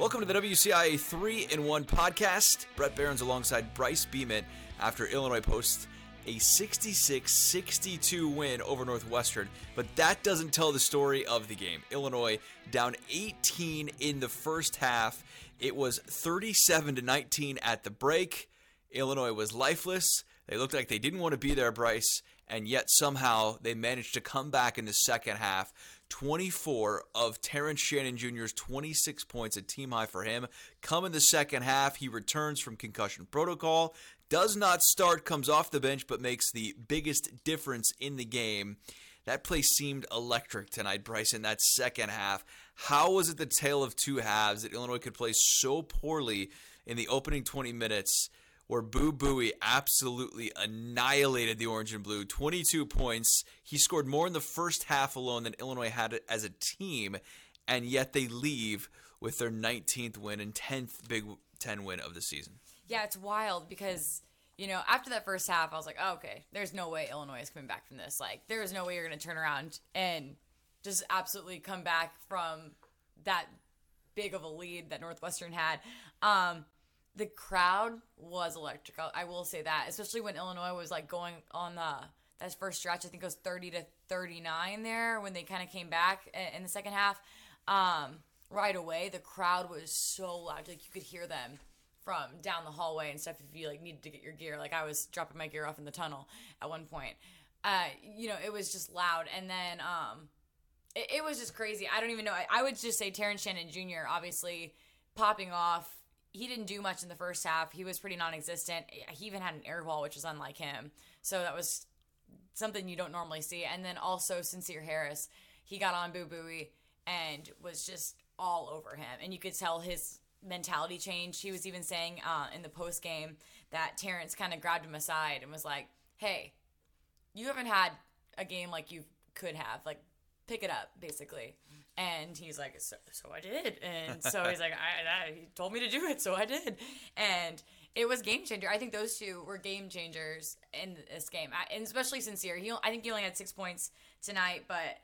Welcome to the WCIA 3 in 1 podcast. Brett Barons alongside Bryce Beeman after Illinois posts a 66 62 win over Northwestern. But that doesn't tell the story of the game. Illinois down 18 in the first half. It was 37 to 19 at the break. Illinois was lifeless. They looked like they didn't want to be there, Bryce, and yet somehow they managed to come back in the second half. 24 of Terrence Shannon Jr.'s 26 points, a team high for him. Come in the second half, he returns from concussion protocol, does not start, comes off the bench, but makes the biggest difference in the game. That play seemed electric tonight, Bryson, that second half. How was it the tale of two halves that Illinois could play so poorly in the opening 20 minutes? Where Boo Buie absolutely annihilated the Orange and Blue. 22 points. He scored more in the first half alone than Illinois had as a team, and yet they leave with their 19th win and 10th Big Ten win of the season. Yeah, it's wild because you know after that first half, I was like, oh, okay, there's no way Illinois is coming back from this. Like, there is no way you're going to turn around and just absolutely come back from that big of a lead that Northwestern had. Um, the crowd was electric. I will say that, especially when Illinois was like going on the that first stretch. I think it was 30 to 39 there when they kind of came back in the second half. Um, right away, the crowd was so loud, like you could hear them from down the hallway and stuff. If you like needed to get your gear, like I was dropping my gear off in the tunnel at one point. Uh, you know, it was just loud, and then um, it, it was just crazy. I don't even know. I, I would just say Terrence Shannon Jr. obviously popping off he didn't do much in the first half. He was pretty non-existent. He even had an air ball, which was unlike him. So that was something you don't normally see. And then also Sencire Harris, he got on Boo Buie and was just all over him, and you could tell his mentality changed. He was even saying uh, in the post game that Terrence kind of grabbed him aside and was like, "Hey, you haven't had a game like you could have. Like, pick it up, basically." And he's like, so, so I did. And so he's like, I, I, he told me to do it, so I did. And it was game changer. I think those two were game changers in this game, and especially Sencire. He, I think he only had six points tonight, but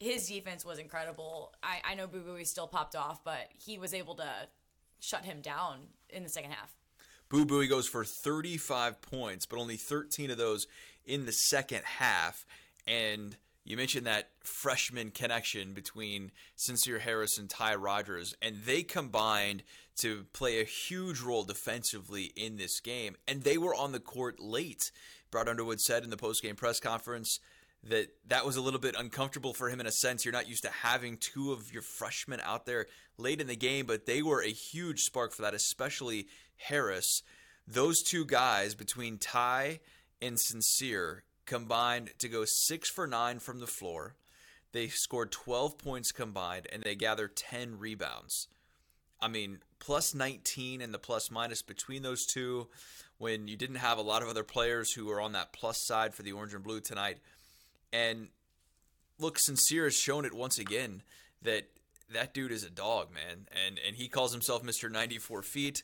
his defense was incredible. I, I know Boo Buie still popped off, but he was able to shut him down in the second half. Boo Buie goes for 35 points, but only 13 of those in the second half. And you mentioned that freshman connection between Sencire Harris and Ty Rodgers, and they combined to play a huge role defensively in this game. And they were on the court late. Brad Underwood said in the postgame press conference that that was a little bit uncomfortable for him in a sense. You're not used to having two of your freshmen out there late in the game, but they were a huge spark for that, especially Harris. Those two guys between Ty and Sencire combined to go six for nine from the floor. They scored 12 points combined and they gathered 10 rebounds. I mean, plus 19 and the plus minus between those two when you didn't have a lot of other players who were on that plus side for the orange and blue tonight. And look, Sencire has shown it once again that that dude is a dog, man. And and he calls himself Mr. 94 feet.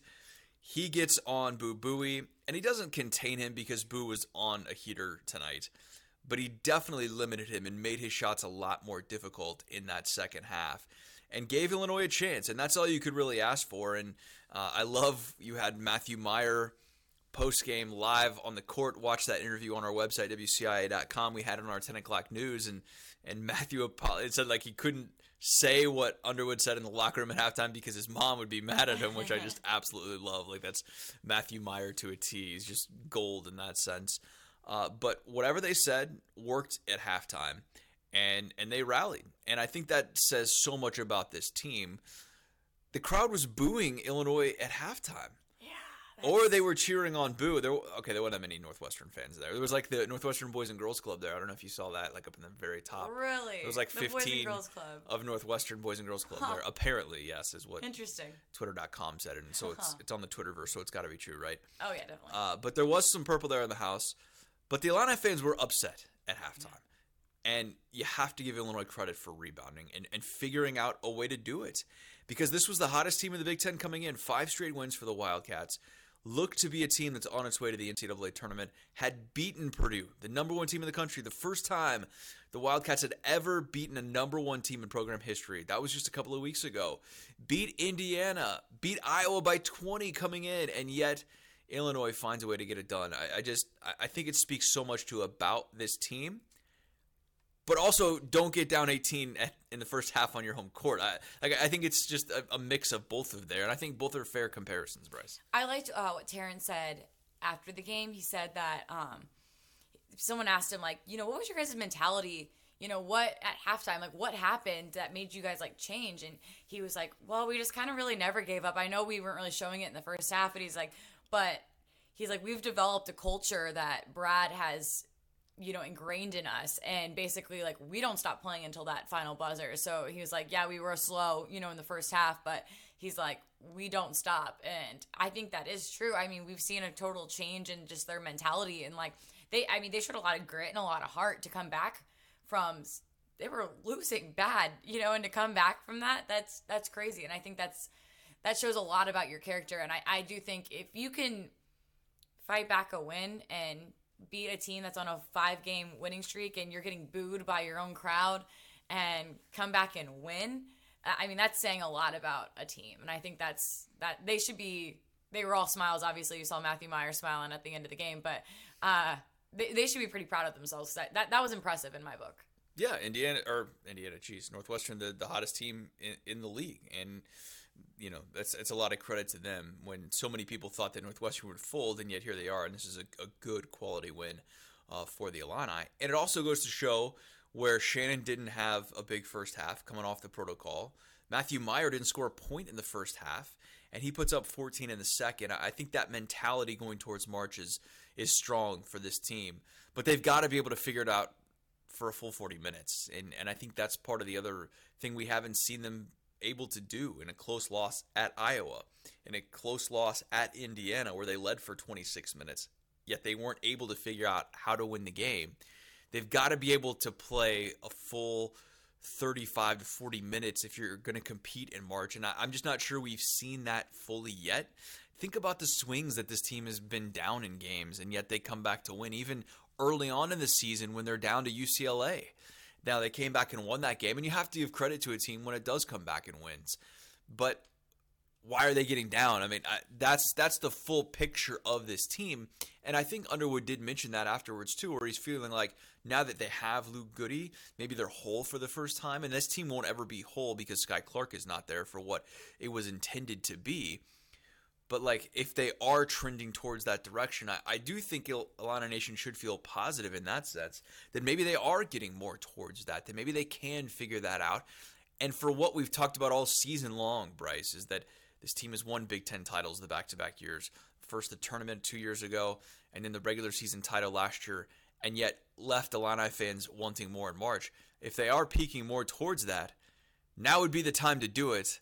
He gets on Boo Buie, and he doesn't contain him because Boo was on a heater tonight, but he definitely limited him and made his shots a lot more difficult in that second half and gave Illinois a chance. And that's all you could really ask for. And uh, I love you had Matthew Mayer post game live on the court. Watch that interview on our website, WCIA.com. We had it on our 10 o'clock news. And, and Matthew it said like he couldn't say what Underwood said in the locker room at halftime because his mom would be mad at him, which I just absolutely love. Like that's Matthew Mayer to a T. He's just gold in that sense. Uh, but whatever they said worked at halftime, and and they rallied, and I think that says so much about this team. The crowd was booing Illinois at halftime or they were cheering on Boo. There, okay, there wasn't that many Northwestern fans there. There was like the Northwestern Boys and Girls Club there. I don't know if you saw that, like up in the very top. Really? It was like the 15 of Northwestern Boys and Girls Club huh. there. Apparently, yes, is what interesting. Twitter.com said it, and so it's it's on the Twitterverse, so it's got to be true, right? Oh yeah, definitely. Uh, but there was some purple there in the house, but the Illini fans were upset at halftime. And you have to give Illinois credit for rebounding and, and figuring out a way to do it. Because this was the hottest team in the Big Ten coming in. Five straight wins for the Wildcats looked to be a team that's on its way to the NCAA tournament, had beaten Purdue, the number one team in the country, the first time the Wildcats had ever beaten a number one team in program history. That was just a couple of weeks ago. Beat Indiana, beat Iowa by 20 coming in, and yet Illinois finds a way to get it done. I, I just I think it speaks so much to about this team. But also, don't get down 18 at, in the first half on your home court. I, like, I think it's just a, a, mix of both of there, and I think both are fair comparisons, Bryce. I liked uh, what Terrence said after the game. He said that um, someone asked him, like, you know, what was your guys' mentality? You know, what at halftime, like, what happened that made you guys like change? And he was like, well, we just kind of really never gave up. I know we weren't really showing it in the first half, but he's like, but he's like, we've developed a culture that Brad has you know ingrained in us. And basically like we don't stop playing until that final buzzer. So he was like yeah we were slow you know in the first half but he's like we don't stop. And i think that is true. I mean we've seen a total change in just their mentality and like they i mean they showed a lot of grit and a lot of heart to come back from they were losing bad you know and to come back from that that's that's crazy. And i think that's that shows a lot about your character. And i i do think if you can fight back a win and beat a team that's on a five game winning streak and you're getting booed by your own crowd and come back and win. I mean, that's saying a lot about a team. And I think that's that they should be, they were all smiles. Obviously, you saw Matthew Mayer smiling at the end of the game, but uh, they, they should be pretty proud of themselves. That, that, that was impressive in my book. Yeah, Indiana, or Indiana, geez, Northwestern, the, the hottest team in, in the league. And, you know that's it's a lot of credit to them when so many people thought that Northwestern would fold, and yet here they are, and this is a, a good quality win uh, for the Illini. And it also goes to show where Shannon didn't have a big first half coming off the protocol. Matthew Mayer didn't score a point in the first half, and he puts up 14 in the second. I think that mentality going towards March is is strong for this team, but they've got to be able to figure it out for a full 40 minutes, and and I think that's part of the other thing we haven't seen them able to do in a close loss at Iowa, in a close loss at Indiana, where they led for 26 minutes, yet they weren't able to figure out how to win the game. They've got to be able to play a full 35 to 40 minutes if you're going to compete in March. And I, am just not sure we've seen that fully yet. Think about the swings that this team has been down in games, and yet they come back to win, even early on in the season when they're down to UCLA. Now they came back and won that game, and you have to give credit to a team when it does come back and wins. But why are they getting down? I mean, I, that's that's the full picture of this team, and I think Underwood did mention that afterwards too, where he's feeling like now that they have Luke Goode, maybe they're whole for the first time, and this team won't ever be whole because Skyy Clark is not there for what it was intended to be. But like, if they are trending towards that direction, I, I do think Illini Nation should feel positive in that sense. That maybe they are getting more towards that. That maybe they can figure that out. And for what we've talked about all season long, Bryce, is that this team has won Big Ten titles the back-to-back years. First the tournament two years ago, and then the regular season title last year, and yet left Illini fans wanting more in March. If they are peaking more towards that, now would be the time to do it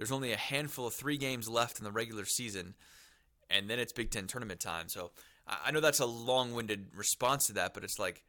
there's only a handful of three games left in the regular season, and then it's Big Ten tournament time. So I know that's a long-winded response to that, but it's like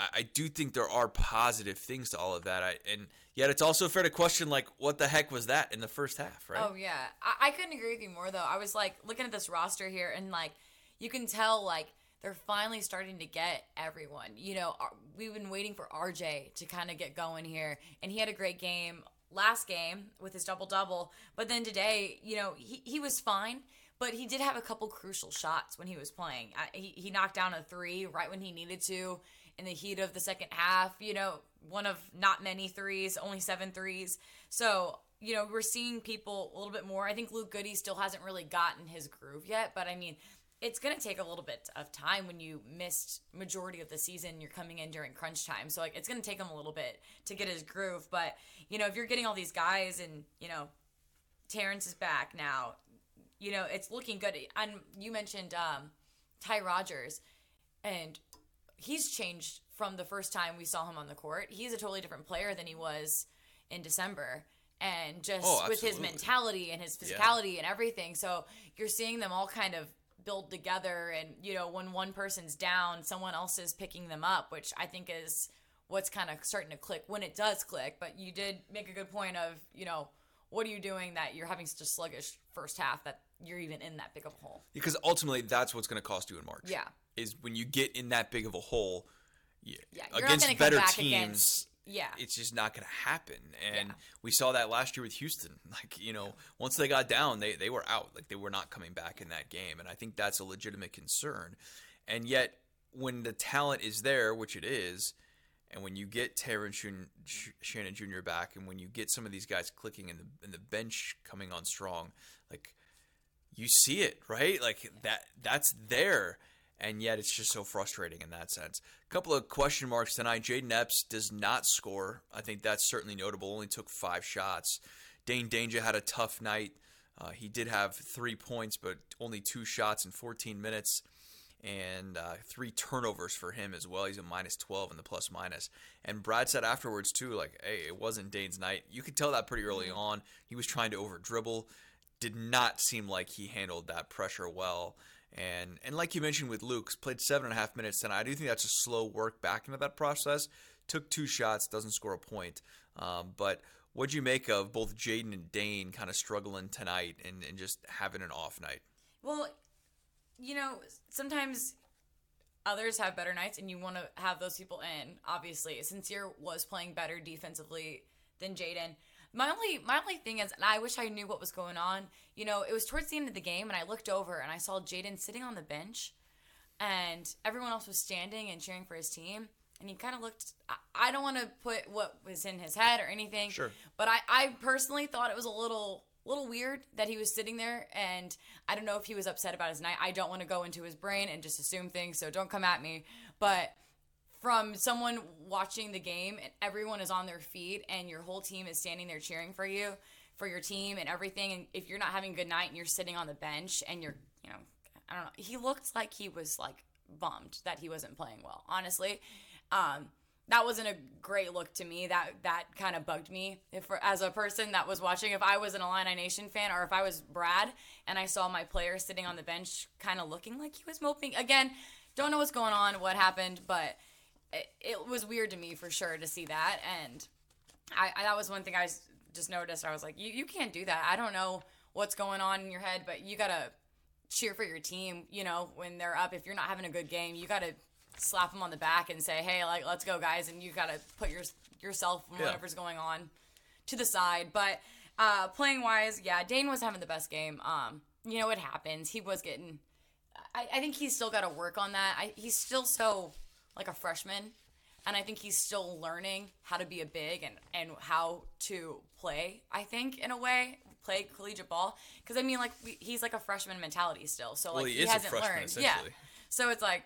I, do think there are positive things to all of that. I, and yet it's also fair to question like what the heck was that in the first half, right? Oh yeah, I, I couldn't agree with you more though. I was like looking at this roster here, and like you can tell like they're finally starting to get everyone. You know, we've been waiting for RJ to kind of get going here, and he had a great game last game with his double double. But then today, you know, he, he was fine, but he did have a couple crucial shots when he was playing. I, he, he knocked down a three right when he needed to in the heat of the second half. You know, one of not many threes, only seven threes. So, you know, we're seeing people a little bit more. I think Luke Goode still hasn't really gotten his groove yet, but I mean, it's going to take a little bit of time when you missed majority of the season you're coming in during crunch time. So like it's going to take him a little bit to get his groove. But you know if you're getting all these guys and you know terrence is back now you know it's looking good. And you mentioned um, ty rodgers and he's changed from the first time we saw him on the court. He's a totally different player than he was in december and just oh, with his mentality and his physicality yeah. and everything. So you're seeing them all kind of build together and you know when one person's down someone else is picking them up which i think is what's kind of starting to click when it does click but you did make a good point of you know what are you doing that you're having such a sluggish first half that you're even in that big of a hole. Because ultimately, that's what's going to cost you in March. Yeah. Is when you get in that big of a hole, yeah, against better back teams, against- yeah. it's just not going to happen. And Yeah. we saw that last year with Houston. Like, you know, once they got down, they, they were out. Like, they were not coming back in that game. And I think that's a legitimate concern. And yet, when the talent is there, which it is, and when you get Terrence Shun- Sh- Shannon Jr. back, and when you get some of these guys clicking and the, and the bench coming on strong, like, you see it, right? Like that that's there. And yet it's just so frustrating in that sense. A couple of question marks tonight. Jayden Epps does not score. I think that's certainly notable. Only took five shots. Dain Dainja had a tough night. Uh, he did have three points, but only two shots in 14 minutes, and uh, three turnovers for him as well. He's a minus 12 in the plus minus. And Brad said afterwards too, like, "Hey, it wasn't Dain's night." You could tell that pretty early on. He was trying to over dribble did not seem like he handled that pressure well. And and like you mentioned with Luke's played seven and a half minutes tonight. I do think that's a slow work back into that process. Took two shots, doesn't score a point. Um, but what'd you make of both Jayden and Dain kind of struggling tonight and, and just having an off night? Well, you know, sometimes others have better nights, and you want to have those people in. Obviously, Sencire was playing better defensively than Jayden. My only my only thing is, and I wish I knew what was going on. You know, it was towards the end of the game, and I looked over and I saw Jayden sitting on the bench, and everyone else was standing and cheering for his team. And he kind of looked. I, I don't want to put what was in his head or anything. Sure. But I, I personally thought it was a little little weird that he was sitting there and I don't know if he was upset about his night. I don't want to go into his brain and just assume things, so don't come at me. But from someone watching the game and everyone is on their feet and your whole team is standing there cheering for you, for your team and everything and if you're not having a good night and you're sitting on the bench and you're, you know, I don't know. He looked like he was like bummed that he wasn't playing well, honestly. Um that wasn't a great look to me. That that kind of bugged me. If as a person that was watching, if I was an Illini Nation fan or if I was Brad and I saw my player sitting on the bench, kind of looking like he was moping. Again, don't know what's going on, what happened, but it, it was weird to me for sure to see that. And I, I that was one thing I just noticed. I was like, you you can't do that. I don't know what's going on in your head, but you gotta cheer for your team. You know, when they're up, if you're not having a good game, you gotta slap them on the back and say, "Hey, like, let's go, guys!" And you gotta put your yourself and Yeah. whatever's going on to the side. But uh, playing wise, yeah, Dain was having the best game. Um, you know, it happens. He was getting. I, I think he's still got to work on that. I, he's still so like a freshman, and I think he's still learning how to be a big and and how to play. I think in a way play collegiate ball because I mean like we, he's like a freshman mentality still. So like Well, he he, hasn't learned. Yeah. So it's like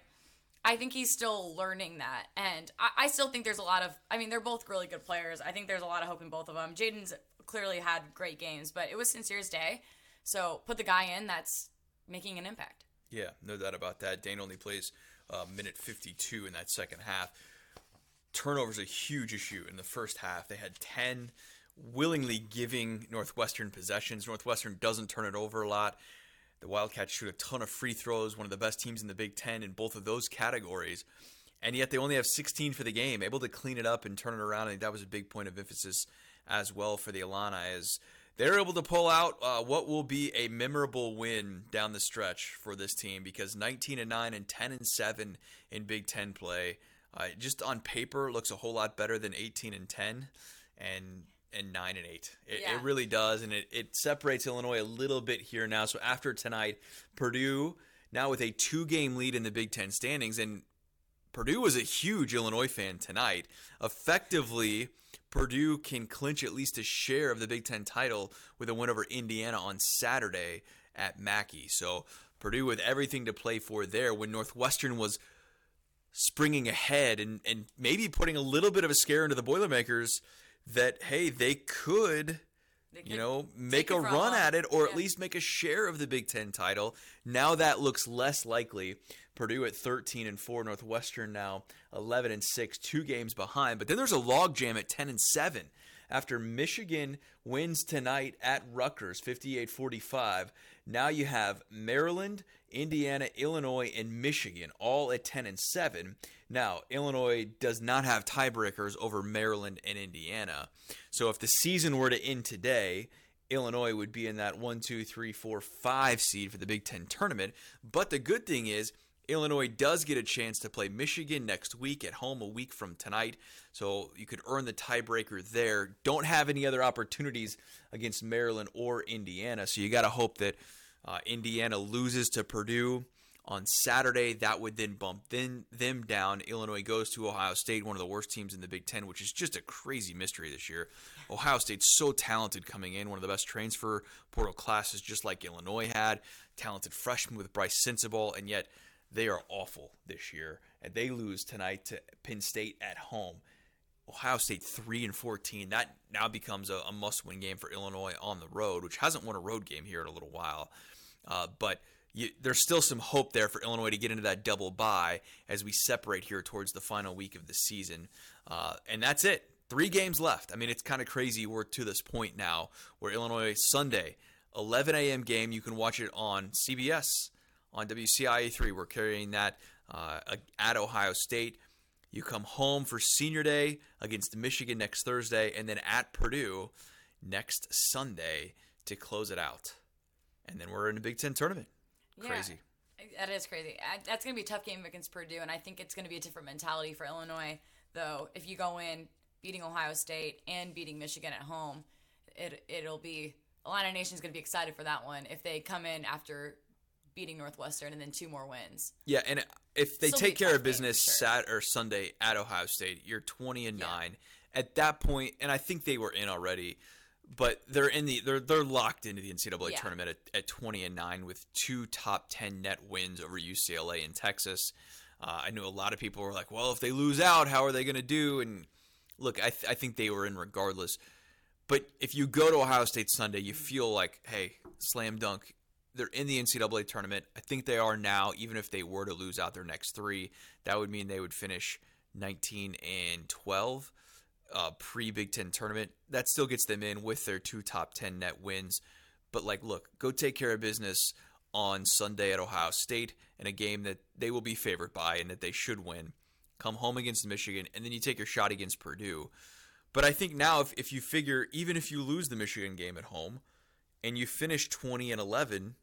I think he's still learning that, and I, I still think there's a lot of. I mean, they're both really good players. I think there's a lot of hope in both of them. Jayden's clearly had great games, but it was Sencire's day, so put the guy in that's making an impact. Yeah, no doubt about that. Dain only plays uh, minute 52 in that second half. Turnovers a huge issue in the first half. They had 10, willingly giving Northwestern possessions. Northwestern doesn't turn it over a lot. The Wildcats shoot a ton of free throws, one of the best teams in the Big Ten in both of those categories. And yet they only have 16 for the game, able to clean it up and turn it around. I think that was a big point of emphasis as well for the Illini as they're able to pull out uh, what will be a memorable win down the stretch for this team because 19 and 9 and 10 and 7 in Big Ten play, uh, just on paper looks a whole lot better than 18 and 10 and and 9 and 8. It, Yeah. it really does and it, it separates Illinois a little bit here now. So after tonight, Purdue now with a two game lead in the Big Ten standings and Purdue was a huge Illinois fan tonight. Effectively, Purdue can clinch at least a share of the Big Ten title with a win over Indiana on Saturday at Mackey. So Purdue with everything to play for there when Northwestern was springing ahead and, and maybe putting a little bit of a scare into the Boilermakers that, hey, they could They you know, make a run at it or at least make a share of the Big Ten title. Now that looks less likely. Purdue at 13 and 4, Northwestern now 11 and 6, two games behind. But then there's a logjam at 10 and 7 after Michigan wins tonight at Rutgers 58-45. Now you have Maryland, Indiana, Illinois, and Michigan all at 10 and 7. Now, Illinois does not have tiebreakers over Maryland and Indiana. So if the season were to end today Illinois would be in that one, two, three, four, five seed for the Big Ten tournament. But the good thing is, Illinois does get a chance to play Michigan next week at home a week from tonight. So you could earn the tiebreaker there. Don't have any other opportunities against Maryland or Indiana. So you got to hope that uh, Indiana loses to Purdue on Saturday. That would then bump them, them down. Illinois goes to Ohio State, one of the worst teams in the Big Ten, which is just a crazy mystery this year. Ohio State's so talented coming in, one of the best transfer portal classes, just like Illinois had. Talented freshman with Brice Sensabaugh, and yet they are awful this year, and they lose tonight to Penn State at home. Ohio State three and fourteen. That now becomes a, a must-win game for Illinois on the road, which hasn't won a road game here in a little while. Uh, but you, there's still some hope there for Illinois to get into that double bye as we separate here towards the final week of the season. Uh, and that's it. Three games left. I mean, it's kind of crazy. We're to this point now where Illinois Sunday, 11 a.m. game. You can watch it on CBS on WCIA3. We're carrying that uh, at Ohio State. You come home for senior day against Michigan next Thursday, and then at Purdue next Sunday to close it out. And then we're in a Big Ten tournament. Crazy. That is crazy. That's going to be a tough game against Purdue, and I think it's going to be a different mentality for Illinois, though. If you go in beating Ohio State and beating Michigan at home, it, it'll be. Illini Nation's going to be excited for that one if they come in after beating Northwestern and then two more wins. Yeah, and if they take care of business sure. Sat or Sunday at Ohio State, you're 20 and yeah. 9. At that point, and I think they were in already, but they're in the they're they're locked into the NCAA yeah. tournament at, at 20 and 9 with two top 10 net wins over UCLA and Texas. Uh, I knew a lot of people were like, "Well, if they lose out, how are they going to do?" And look, I, th- I think they were in regardless. But if you go to Ohio State Sunday, you feel like, hey, slam dunk they're in the NCAA tournament. I think they are now. Even if they were to lose out their next three, that would mean they would finish 19 and 12 uh, pre Big Ten tournament. That still gets them in with their two top 10 net wins. But like, look, go take care of business on Sunday at Ohio State in a game that they will be favored by and that they should win. Come home against Michigan, and then you take your shot against Purdue. But I think now, if, if you figure, even if you lose the Michigan game at home, and you finish 20 and 11,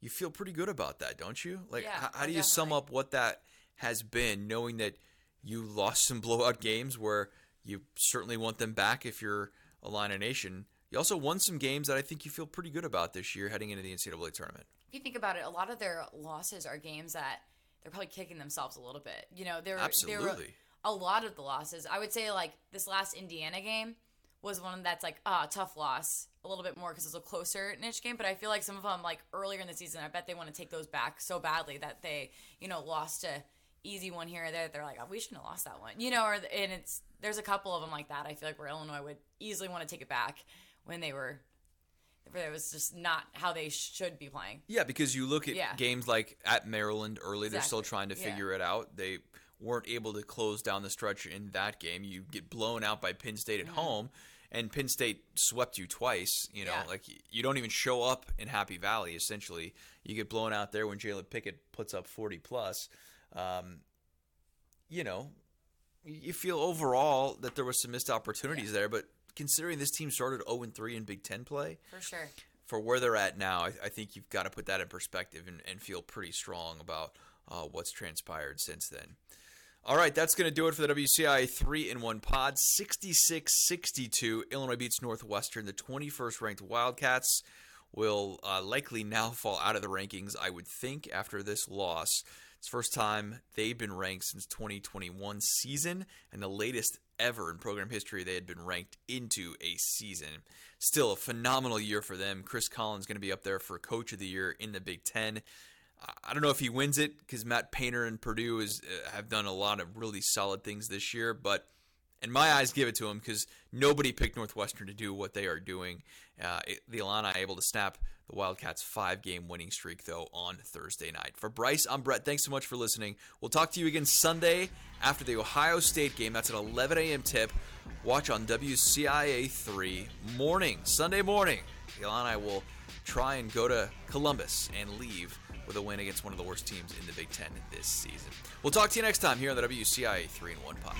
you feel pretty good about that, don't you? Like, yeah, how, how do you sum up what that has been, knowing that you lost some blowout games where you certainly want them back if you're Illini Nation? You also won some games that I think you feel pretty good about this year heading into the NCAA tournament. If you think about it, a lot of their losses are games that they're probably kicking themselves a little bit. You know, they're absolutely. They're, a lot of the losses, I would say, like this last Indiana game was one that's like ah tough loss a little bit more because it's a closer niche game. But I feel like some of them like earlier in the season, I bet they want to take those back so badly that they you know lost a easy one here or there. They're like oh, we shouldn't have lost that one, you know. Or and it's there's a couple of them like that. I feel like where Illinois would easily want to take it back when they were. It was just not how they should be playing. Yeah, because you look at yeah. games like at Maryland early, exactly. they're still trying to figure yeah. it out. They weren't able to close down the stretch in that game. You get blown out by Penn State at mm-hmm. home and Penn State swept you twice. You know, yeah. like you don't even show up in Happy Valley. Essentially, you get blown out there when Jalen Pickett puts up forty plus. Um, you know, you feel overall that there was some missed opportunities yeah. there, but considering this team started zero and three in Big Ten play, for sure, for where they're at now, I, I think you've got to put that in perspective and, and feel pretty strong about uh, what's transpired since then. All right, that's going to do it for the WCI 3 in 1 pod. 66 62. Illinois beats Northwestern. The 21st ranked Wildcats will uh, likely now fall out of the rankings, I would think, after this loss. It's first time they've been ranked since 2021 season, and the latest ever in program history they had been ranked into a season. Still a phenomenal year for them. Chris Collins going to be up there for Coach of the Year in the Big Ten. I don't know if he wins it because Matt Painter and Purdue is, uh, have done a lot of really solid things this year, but in my eyes, give it to him because nobody picked Northwestern to do what they are doing. Uh, the Illini able to snap the Wildcats' five-game winning streak, though, on Thursday night. For Bryce, I'm Brett. Thanks so much for listening. We'll talk to you again Sunday after the Ohio State game. That's an 11 a.m. tip. Watch on WCIA 3 morning, Sunday morning. The Illini will try and go to Columbus and leave with a win against one of the worst teams in the Big Ten this season. We'll talk to you next time here on the WCIA 3 and 1 Pod.